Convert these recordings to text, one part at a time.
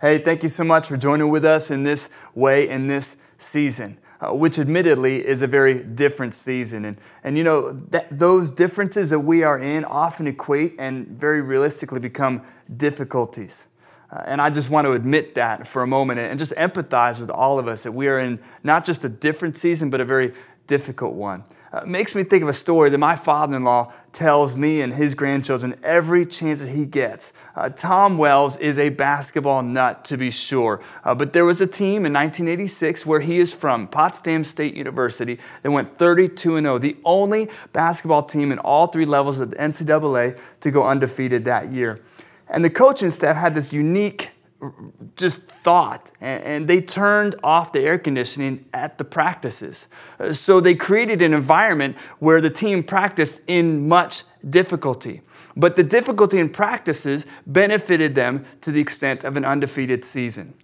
Hey, thank you so much for joining with us in this way in this season. Uh, which admittedly is a very different season. And, and you know, that, those differences that we are in often equate and very realistically become difficulties. Uh, and I just want to admit that for a moment and just empathize with all of us that we are in not just a different season, but a very difficult one makes me think of a story that my father in law tells me and his grandchildren every chance that he gets. Uh, Tom Wells is a basketball nut, to be sure. Uh, but there was a team in 1986 where he is from, Potsdam State University, that went 32 0, the only basketball team in all three levels of the NCAA to go undefeated that year. And the coaching staff had this unique just thought and they turned off the air conditioning at the practices. Uh, so they created an environment where the team practiced in much difficulty. But the difficulty in practices benefited them to the extent of an undefeated season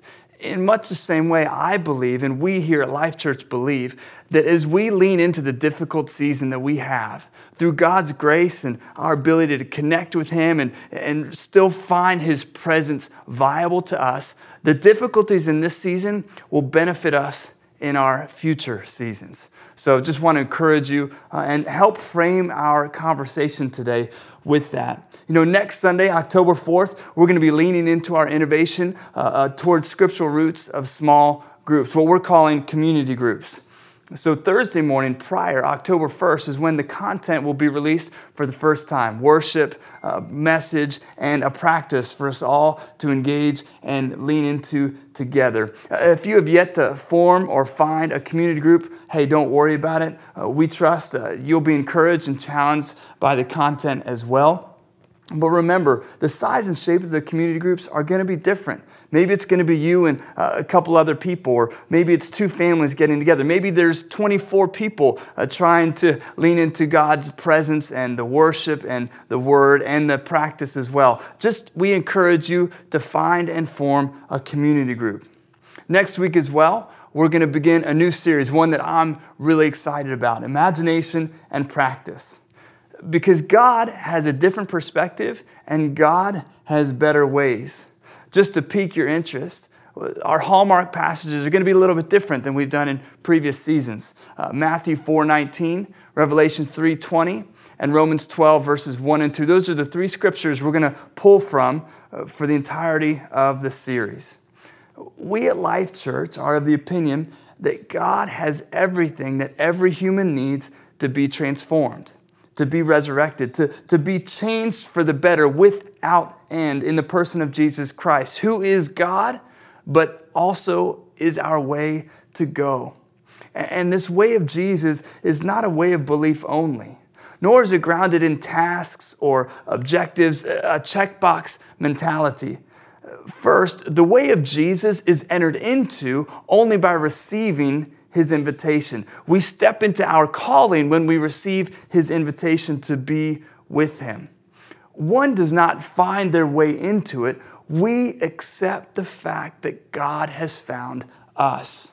in much the same way, I believe, and we here at Life Church believe, that as we lean into the difficult season that we have, through God's grace and our ability to connect with Him and, and still find His presence viable to us, the difficulties in this season will benefit us in our future seasons. So, just want to encourage you uh, and help frame our conversation today with that. You know, next Sunday, October 4th, we're going to be leaning into our innovation uh, uh, towards scriptural roots of small groups, what we're calling community groups. So, Thursday morning prior, October 1st, is when the content will be released for the first time worship, uh, message, and a practice for us all to engage and lean into together. Uh, if you have yet to form or find a community group, hey, don't worry about it. Uh, we trust uh, you'll be encouraged and challenged by the content as well. But remember, the size and shape of the community groups are going to be different. Maybe it's going to be you and uh, a couple other people, or maybe it's two families getting together. Maybe there's 24 people uh, trying to lean into God's presence and the worship and the word and the practice as well. Just we encourage you to find and form a community group. Next week as well, we're going to begin a new series, one that I'm really excited about imagination and practice because God has a different perspective and God has better ways. Just to pique your interest, our hallmark passages are going to be a little bit different than we've done in previous seasons. Uh, Matthew 4:19, Revelation 3:20, and Romans 12 verses 1 and 2. Those are the three scriptures we're going to pull from uh, for the entirety of the series. We at Life Church are of the opinion that God has everything that every human needs to be transformed to be resurrected, to, to be changed for the better without end in the person of Jesus Christ, who is God, but also is our way to go. And this way of Jesus is not a way of belief only, nor is it grounded in tasks or objectives, a checkbox mentality. First, the way of Jesus is entered into only by receiving his invitation. We step into our calling when we receive his invitation to be with him. One does not find their way into it. We accept the fact that God has found us.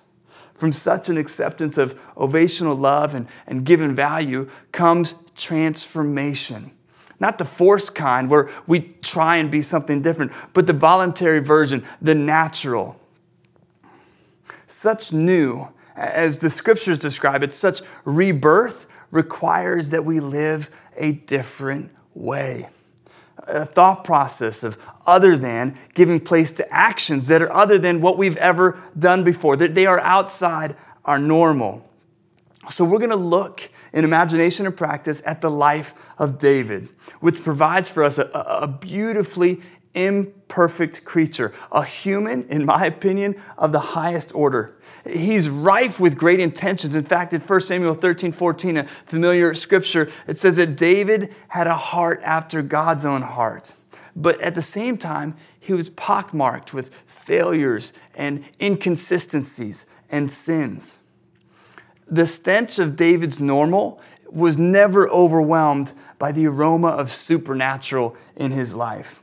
From such an acceptance of ovational love and, and given value comes transformation. Not the forced kind where we try and be something different, but the voluntary version, the natural. Such new as the scriptures describe it, such rebirth requires that we live a different way. A thought process of other than giving place to actions that are other than what we've ever done before, that they are outside our normal. So we're going to look in imagination and practice at the life of David, which provides for us a, a beautifully imperfect creature, a human, in my opinion, of the highest order. He's rife with great intentions. In fact, in 1 Samuel 13, 14, a familiar scripture, it says that David had a heart after God's own heart. But at the same time, he was pockmarked with failures and inconsistencies and sins. The stench of David's normal was never overwhelmed by the aroma of supernatural in his life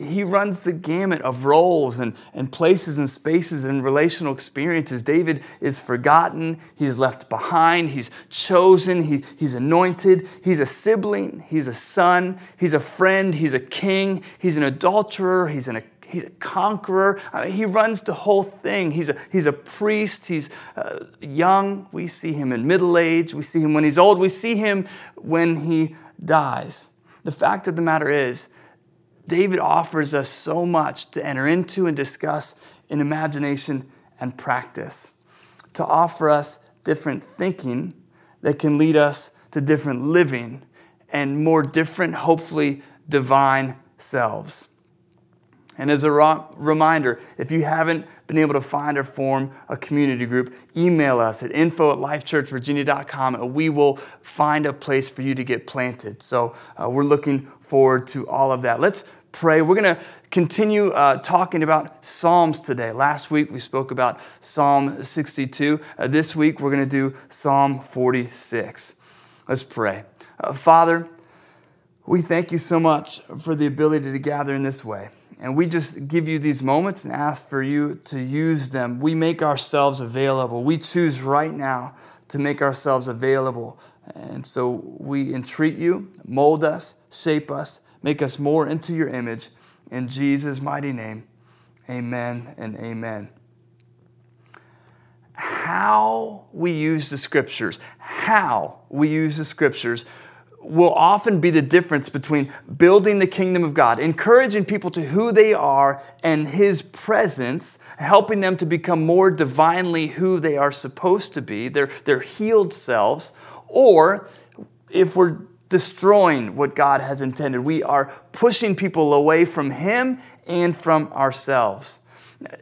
he runs the gamut of roles and, and places and spaces and relational experiences. David is forgotten, he's left behind, he's chosen, he, he's anointed, he's a sibling, he's a son, he's a friend, he's a king, he's an adulterer, he's an He's a conqueror. I mean, he runs the whole thing. He's a, he's a priest. He's uh, young. We see him in middle age. We see him when he's old. We see him when he dies. The fact of the matter is, David offers us so much to enter into and discuss in imagination and practice, to offer us different thinking that can lead us to different living and more different, hopefully divine selves. And as a reminder, if you haven't been able to find or form a community group, email us at info at lifechurchvirginia.com and we will find a place for you to get planted. So uh, we're looking forward to all of that. Let's pray. We're going to continue uh, talking about Psalms today. Last week we spoke about Psalm 62. Uh, this week we're going to do Psalm 46. Let's pray. Uh, Father, we thank you so much for the ability to gather in this way. And we just give you these moments and ask for you to use them. We make ourselves available. We choose right now to make ourselves available. And so we entreat you, mold us, shape us, make us more into your image. In Jesus' mighty name, amen and amen. How we use the scriptures, how we use the scriptures will often be the difference between building the kingdom of God, encouraging people to who they are and His presence, helping them to become more divinely who they are supposed to be, their, their healed selves, or if we're destroying what God has intended, we are pushing people away from Him and from ourselves.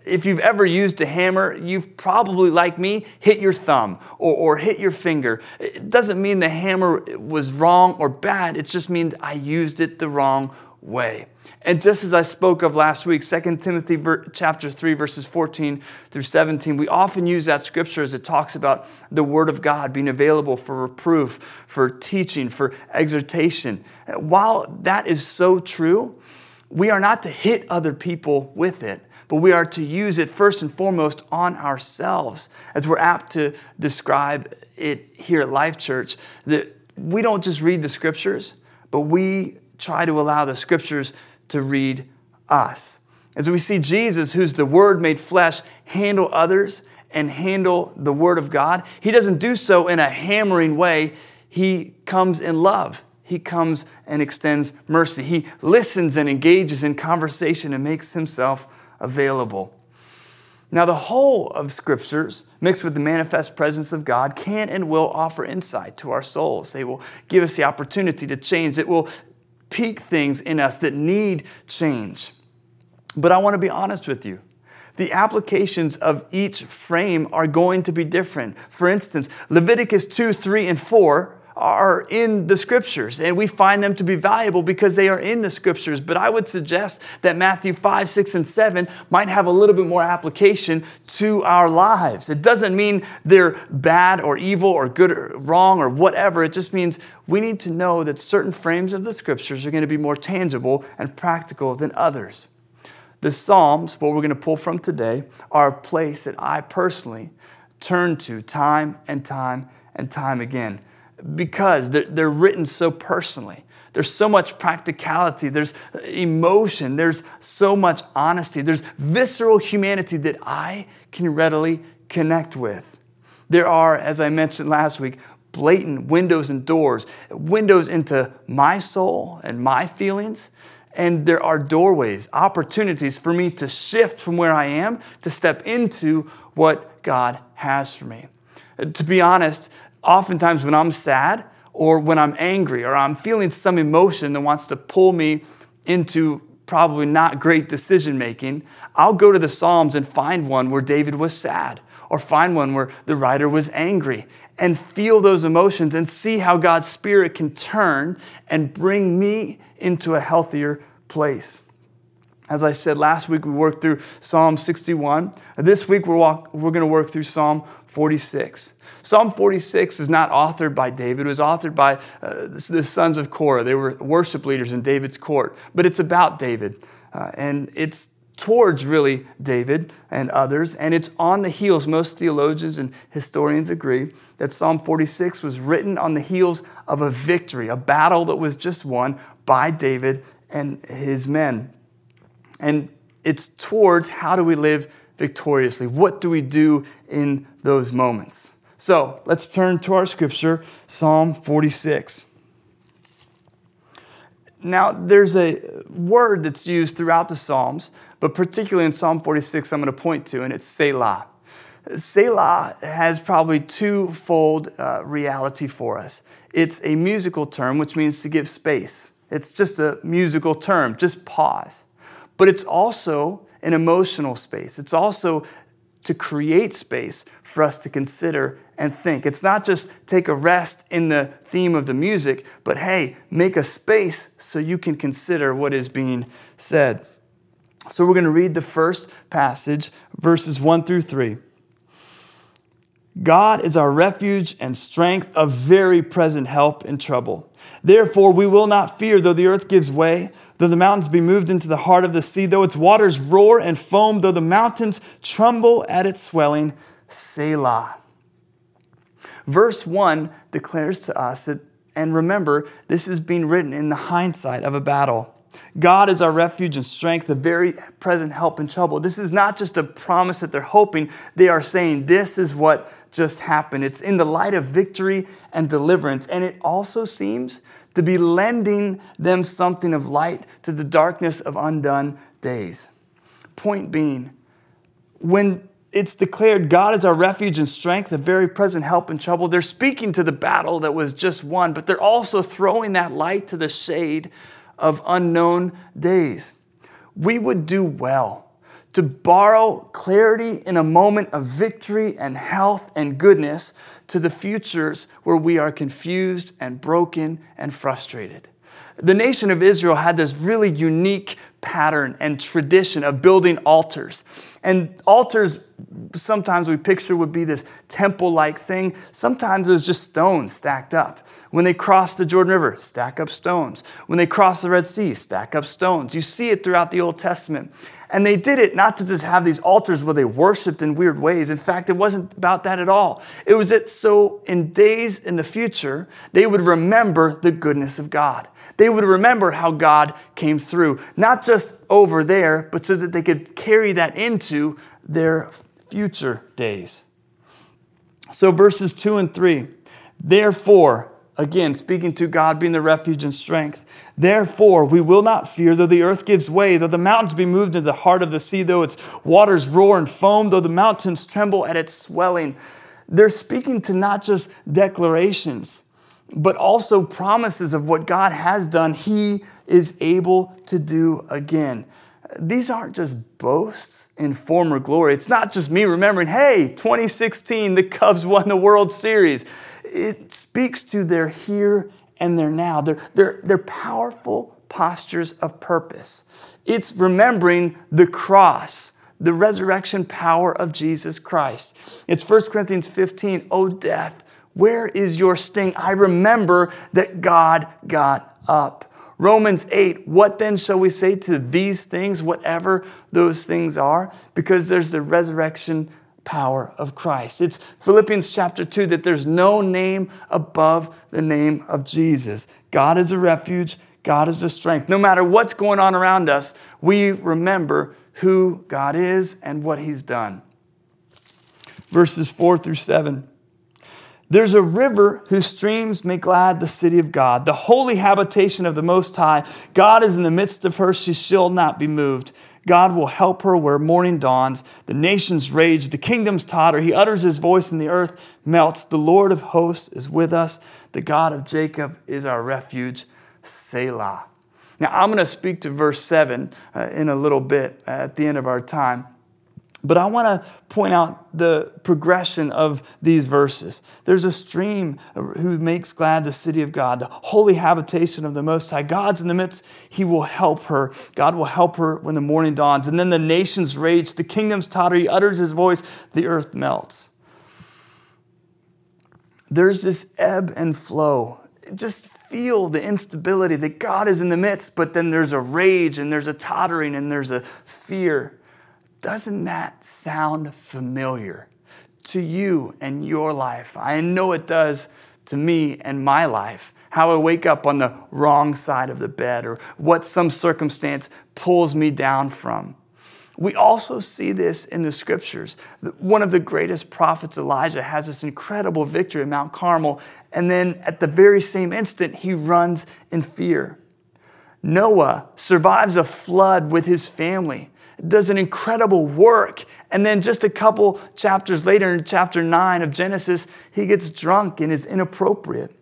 If you've ever used a hammer, you've probably, like me, hit your thumb or, or, hit your finger. It doesn't mean the hammer was wrong or bad, it just means I used it the wrong way. And just as I spoke of last week, 2 Timothy chapter 3 verses 14 through 17, we often use that scripture as it talks about the word of God being available for reproof, for teaching, for exhortation. While that is so true, we are not to hit other people with it but we are to use it first and foremost on ourselves, as we're apt to describe it here at Life Church. That we don't just read the scriptures, but we try to allow the scriptures to read us. As we see Jesus, who's the Word made flesh, handle others and handle the Word of God, he doesn't do so in a hammering way. He comes in love. He comes and extends mercy. He listens and engages in conversation and makes himself available. Now, the whole of scriptures, mixed with the manifest presence of God, can and will offer insight to our souls. They will give us the opportunity to change. It will peak things in us that need change. But I want to be honest with you. The applications of each frame are going to be different. For instance, Leviticus 2, 3, and 4 are in the scriptures and we find them to be valuable because they are in the scriptures. But I would suggest that Matthew 5, 6, and 7 might have a little bit more application to our lives. It doesn't mean they're bad or evil or good or wrong or whatever. It just means we need to know that certain frames of the scriptures are going to be more tangible and practical than others. The Psalms, what we're going to pull from today, are a place that I personally turn to time and time and time again because they're, written so personally. There's so much practicality, there's emotion, there's so much honesty, there's visceral humanity that I can readily connect with. There are, as I mentioned last week, blatant windows and doors, windows into my soul and my feelings. And there are doorways, opportunities for me to shift from where I am to step into what God has for me. To be honest, oftentimes when I'm sad or when I'm angry or I'm feeling some emotion that wants to pull me into probably not great decision making, I'll go to the Psalms and find one where David was sad or find one where the writer was angry and feel those emotions and see how God's Spirit can turn and bring me into a healthier place. As I said last week, we worked through Psalm 61. This week, we're, walk, we're going to work through Psalm 46. Psalm 46 is not authored by David. It was authored by uh, the sons of Korah. They were worship leaders in David's court. But it's about David. Uh, and it's towards really David and others. And it's on the heels, most theologians and historians agree, that Psalm 46 was written on the heels of a victory, a battle that was just won by David and his men. And it's towards how do we live victoriously? What do we do in those moments? So let's turn to our scripture, Psalm 46. Now, there's a word that's used throughout the Psalms, but particularly in Psalm 46, I'm going to point to, and it's Selah. Selah has probably twofold uh, reality for us. It's a musical term, which means to give space. It's just a musical term, just pause. But it's also an emotional space. It's also to create space for us to consider and think. It's not just take a rest in the theme of the music, but hey, make a space so you can consider what is being said. So we're going to read the first passage, verses 1 through 3. God is our refuge and strength, a very present help in trouble. Therefore, we will not fear though the earth gives way, though the mountains be moved into the heart of the sea, though its waters roar and foam, though the mountains tremble at its swelling. Selah. Verse 1 declares to us that, and remember, this is being written in the hindsight of a battle. God is our refuge and strength, a very present help in trouble. This is not just a promise that they're hoping, they are saying, This is what just happened. It's in the light of victory and deliverance. And it also seems to be lending them something of light to the darkness of undone days. Point being, when it's declared God is our refuge and strength, a very present help in trouble. They're speaking to the battle that was just won, but they're also throwing that light to the shade of unknown days. We would do well to borrow clarity in a moment of victory and health and goodness to the futures where we are confused and broken and frustrated. The nation of Israel had this really unique pattern and tradition of building altars. And altars, sometimes we picture would be this temple like thing. Sometimes it was just stones stacked up. When they crossed the Jordan River, stack up stones. When they crossed the Red Sea, stack up stones. You see it throughout the Old Testament. And they did it not to just have these altars where they worshiped in weird ways. In fact, it wasn't about that at all. It was that so in days in the future, they would remember the goodness of God. They would remember how God came through, not just over there, but so that they could carry that into their future days. So, verses 2 and 3 Therefore, again, speaking to God being the refuge and strength, therefore we will not fear, though the earth gives way, though the mountains be moved into the heart of the sea, though its waters roar and foam, though the mountains tremble at its swelling. They're speaking to not just declarations but also promises of what God has done, He is able to do again. These aren't just boasts in former glory. It's not just me remembering, hey, 2016, the Cubs won the World Series. It speaks to their here and their now. They're, they're, they're powerful postures of purpose. It's remembering the cross, the resurrection power of Jesus Christ. It's 1 Corinthians 15, oh, death where is your sting? I remember that God got up. Romans 8, what then shall we say to these things, whatever those things are? Because there's the resurrection power of Christ. It's Philippians chapter 2 that there's no name above the name of Jesus. God is a refuge, God is a strength. No matter what's going on around us, we remember who God is and what He's done. Verses 4 through 7. There's a river whose streams make glad the city of God, the holy habitation of the Most High. God is in the midst of her, she shall not be moved. God will help her where morning dawns. The nations rage, the kingdoms totter. He utters his voice, and the earth melts. The Lord of hosts is with us. The God of Jacob is our refuge. Selah. Now, I'm going to speak to verse 7 uh, in a little bit at the end of our time. But I want to point out the progression of these verses. There's a stream who makes glad the city of God, the holy habitation of the Most High. God's in the midst. He will help her. God will help her when the morning dawns. And then the nations rage, the kingdoms totter. He utters his voice, the earth melts. There's this ebb and flow. Just feel the instability that God is in the midst, but then there's a rage and there's a tottering and there's a fear. Doesn't that sound familiar to you and your life? I know it does to me and my life. How I wake up on the wrong side of the bed or what some circumstance pulls me down from. We also see this in the scriptures. One of the greatest prophets, Elijah, has this incredible victory at Mount Carmel, and then at the very same instant, he runs in fear. Noah survives a flood with his family, does an incredible work, and then just a couple chapters later, in chapter 9 of Genesis, he gets drunk and is inappropriate.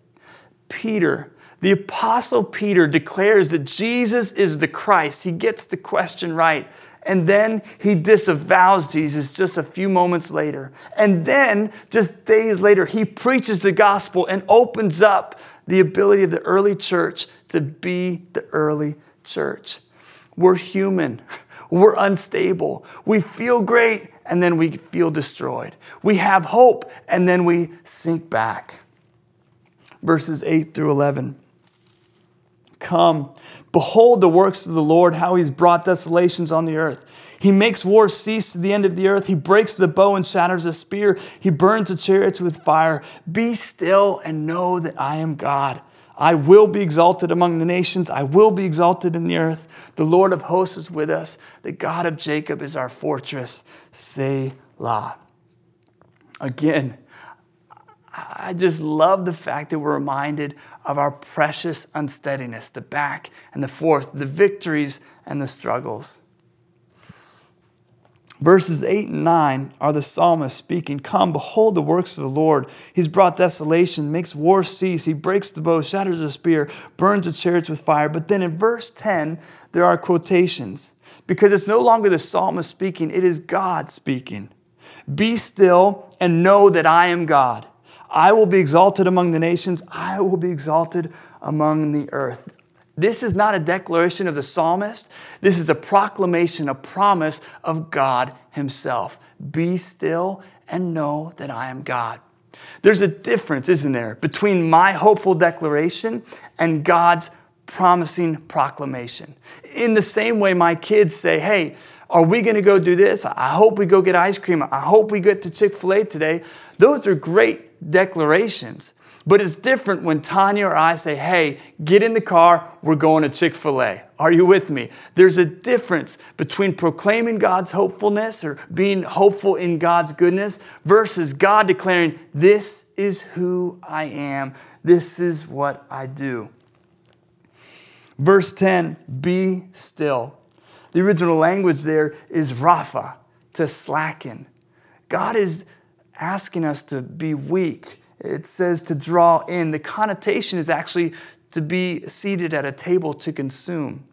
Peter, the apostle Peter declares that Jesus is the Christ. He gets the question right. And then he disavows Jesus just a few moments later. And then, just days later, he preaches the gospel and opens up the ability of the early church to be the early church. We're human, we're unstable, we feel great, and then we feel destroyed. We have hope, and then we sink back. Verses 8 through 11. Come, behold the works of the Lord, how he's brought desolations on the earth. He makes war cease to the end of the earth. He breaks the bow and shatters the spear. He burns the chariots with fire. Be still and know that I am God. I will be exalted among the nations. I will be exalted in the earth. The Lord of hosts is with us. The God of Jacob is our fortress. Selah. Again, I just love the fact that we're reminded of our precious unsteadiness, the back and the forth, the victories and the struggles. Verses 8 and 9 are the psalmist speaking Come, behold the works of the Lord. He's brought desolation, makes war cease. He breaks the bow, shatters the spear, burns the chariots with fire. But then in verse 10, there are quotations because it's no longer the psalmist speaking, it is God speaking. Be still and know that I am God. I will be exalted among the nations, I will be exalted among the earth. This is not a declaration of the psalmist. This is a proclamation, a promise of God Himself. Be still and know that I am God. There's a difference, isn't there, between my hopeful declaration and God's promising proclamation. In the same way, my kids say, Hey, are we going to go do this? I hope we go get ice cream. I hope we get to Chick fil A today. Those are great declarations. But it's different when Tanya or I say, hey, get in the car, we're going to Chick fil A. Are you with me? There's a difference between proclaiming God's hopefulness or being hopeful in God's goodness versus God declaring, this is who I am, this is what I do. Verse 10 be still. The original language there is rapha, to slacken. God is asking us to be weak. It says to draw in. The connotation is actually to be seated at a table to consume.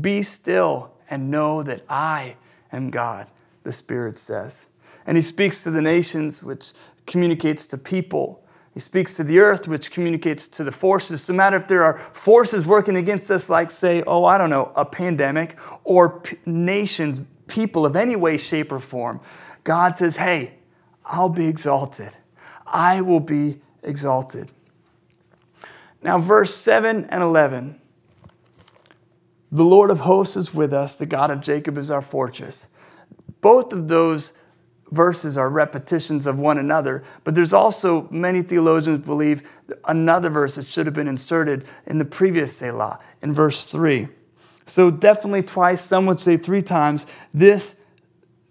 Be still and know that I am God, the Spirit says. And he speaks to the nations, which communicates to people. He speaks to the earth, which communicates to the forces. No matter if there are forces working against us, like, say, oh, I don't know, a pandemic, or p- nations, people of any way, shape, or form, God says, hey, I'll be exalted. I will be exalted. Now, verse 7 and 11 the Lord of hosts is with us, the God of Jacob is our fortress. Both of those verses are repetitions of one another, but there's also many theologians believe another verse that should have been inserted in the previous Selah, in verse 3. So, definitely twice, some would say three times, this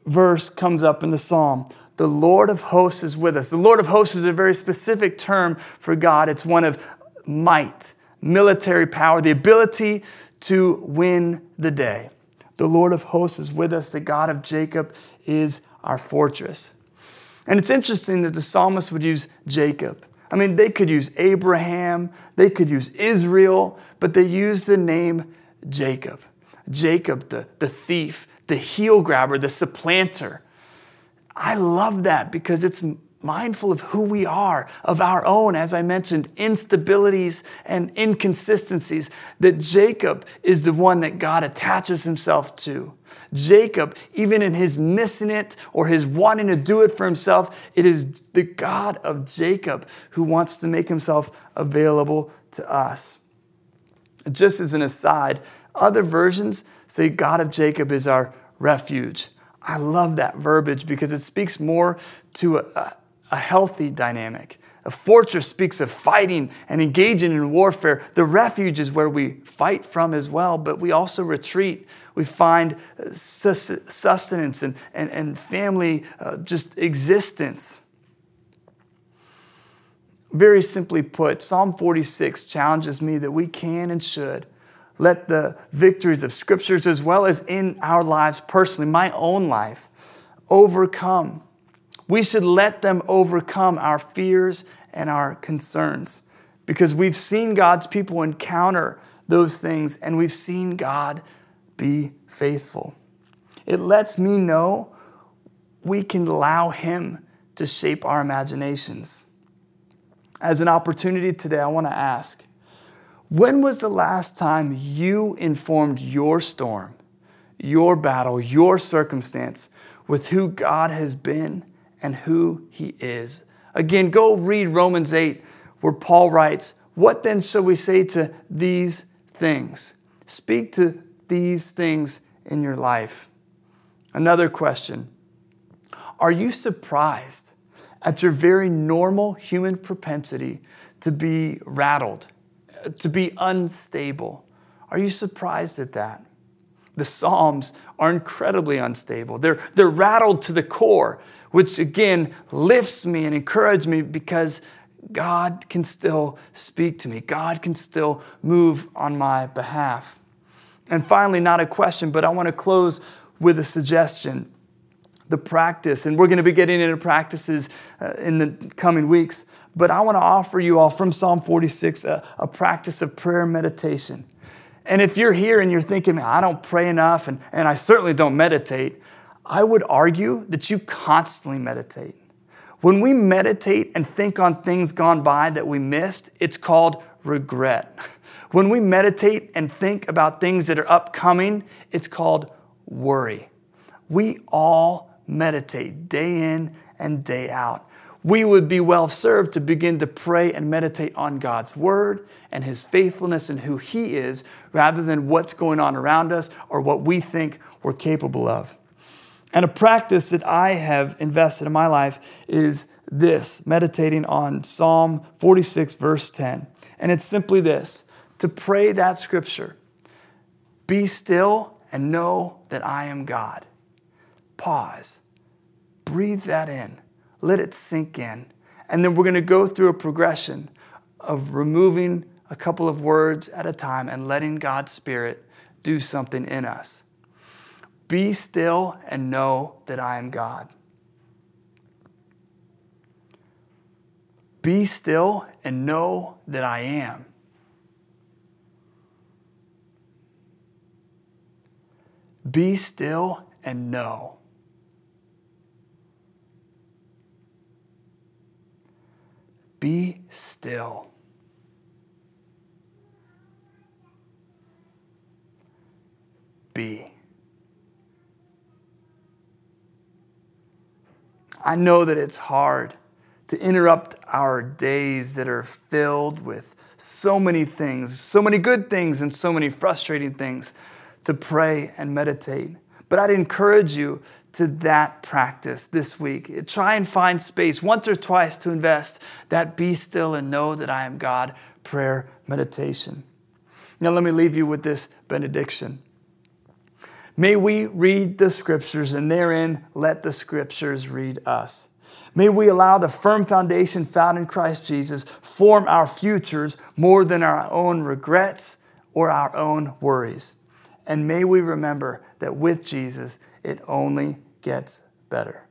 verse comes up in the psalm. The Lord of hosts is with us. The Lord of hosts is a very specific term for God. It's one of might, military power, the ability to win the day. The Lord of hosts is with us. The God of Jacob is our fortress. And it's interesting that the psalmist would use Jacob. I mean, they could use Abraham, they could use Israel, but they use the name Jacob. Jacob, the, the thief, the heel grabber, the supplanter. I love that because it's mindful of who we are, of our own, as I mentioned, instabilities and inconsistencies, that Jacob is the one that God attaches himself to. Jacob, even in his missing it or his wanting to do it for himself, it is the God of Jacob who wants to make himself available to us. Just as an aside, other versions say God of Jacob is our refuge. I love that verbiage because it speaks more to a, a healthy dynamic. A fortress speaks of fighting and engaging in warfare. The refuge is where we fight from as well, but we also retreat. We find uh, sustenance and, and, and family uh, just existence. Very simply put, Psalm 46 challenges me that we can and should let the victories of scriptures, as well as in our lives personally, my own life, overcome we should let them overcome our fears and our concerns because we've seen God's people encounter those things and we've seen God be faithful. It lets me know we can allow Him to shape our imaginations. As an opportunity today, I want to ask when was the last time you informed your storm, your battle, your circumstance with who God has been and who he is. Again, go read Romans 8, where Paul writes, What then shall we say to these things? Speak to these things in your life. Another question Are you surprised at your very normal human propensity to be rattled, to be unstable? Are you surprised at that? The Psalms are incredibly unstable. They're, they're rattled to the core which again lifts me and encourages me because God can still speak to me. God can still move on my behalf. And finally, not a question, but I want to close with a suggestion. The practice, and we're going to be getting into practices uh, in the coming weeks, but I want to offer you all from Psalm 46 a, a practice of prayer meditation. And if you're here and you're thinking, I don't pray enough and, and I certainly don't meditate, I would argue that you constantly meditate. When we meditate and think on things gone by that we missed, it's called regret. When we meditate and think about things that are upcoming, it's called worry. We all meditate day in and day out. We would be well served to begin to pray and meditate on God's word and his faithfulness and who he is rather than what's going on around us or what we think we're capable of. And a practice that I have invested in my life is this meditating on Psalm 46, verse 10. And it's simply this to pray that scripture Be still and know that I am God. Pause, breathe that in, let it sink in. And then we're going to go through a progression of removing a couple of words at a time and letting God's Spirit do something in us. Be still and know that I am God. Be still and know that I am. Be still and know. Be still. Be. I know that it's hard to interrupt our days that are filled with so many things, so many good things, and so many frustrating things to pray and meditate. But I'd encourage you to that practice this week. Try and find space once or twice to invest that be still and know that I am God prayer meditation. Now, let me leave you with this benediction. May we read the scriptures and therein let the scriptures read us. May we allow the firm foundation found in Christ Jesus form our futures more than our own regrets or our own worries. And may we remember that with Jesus, it only gets better.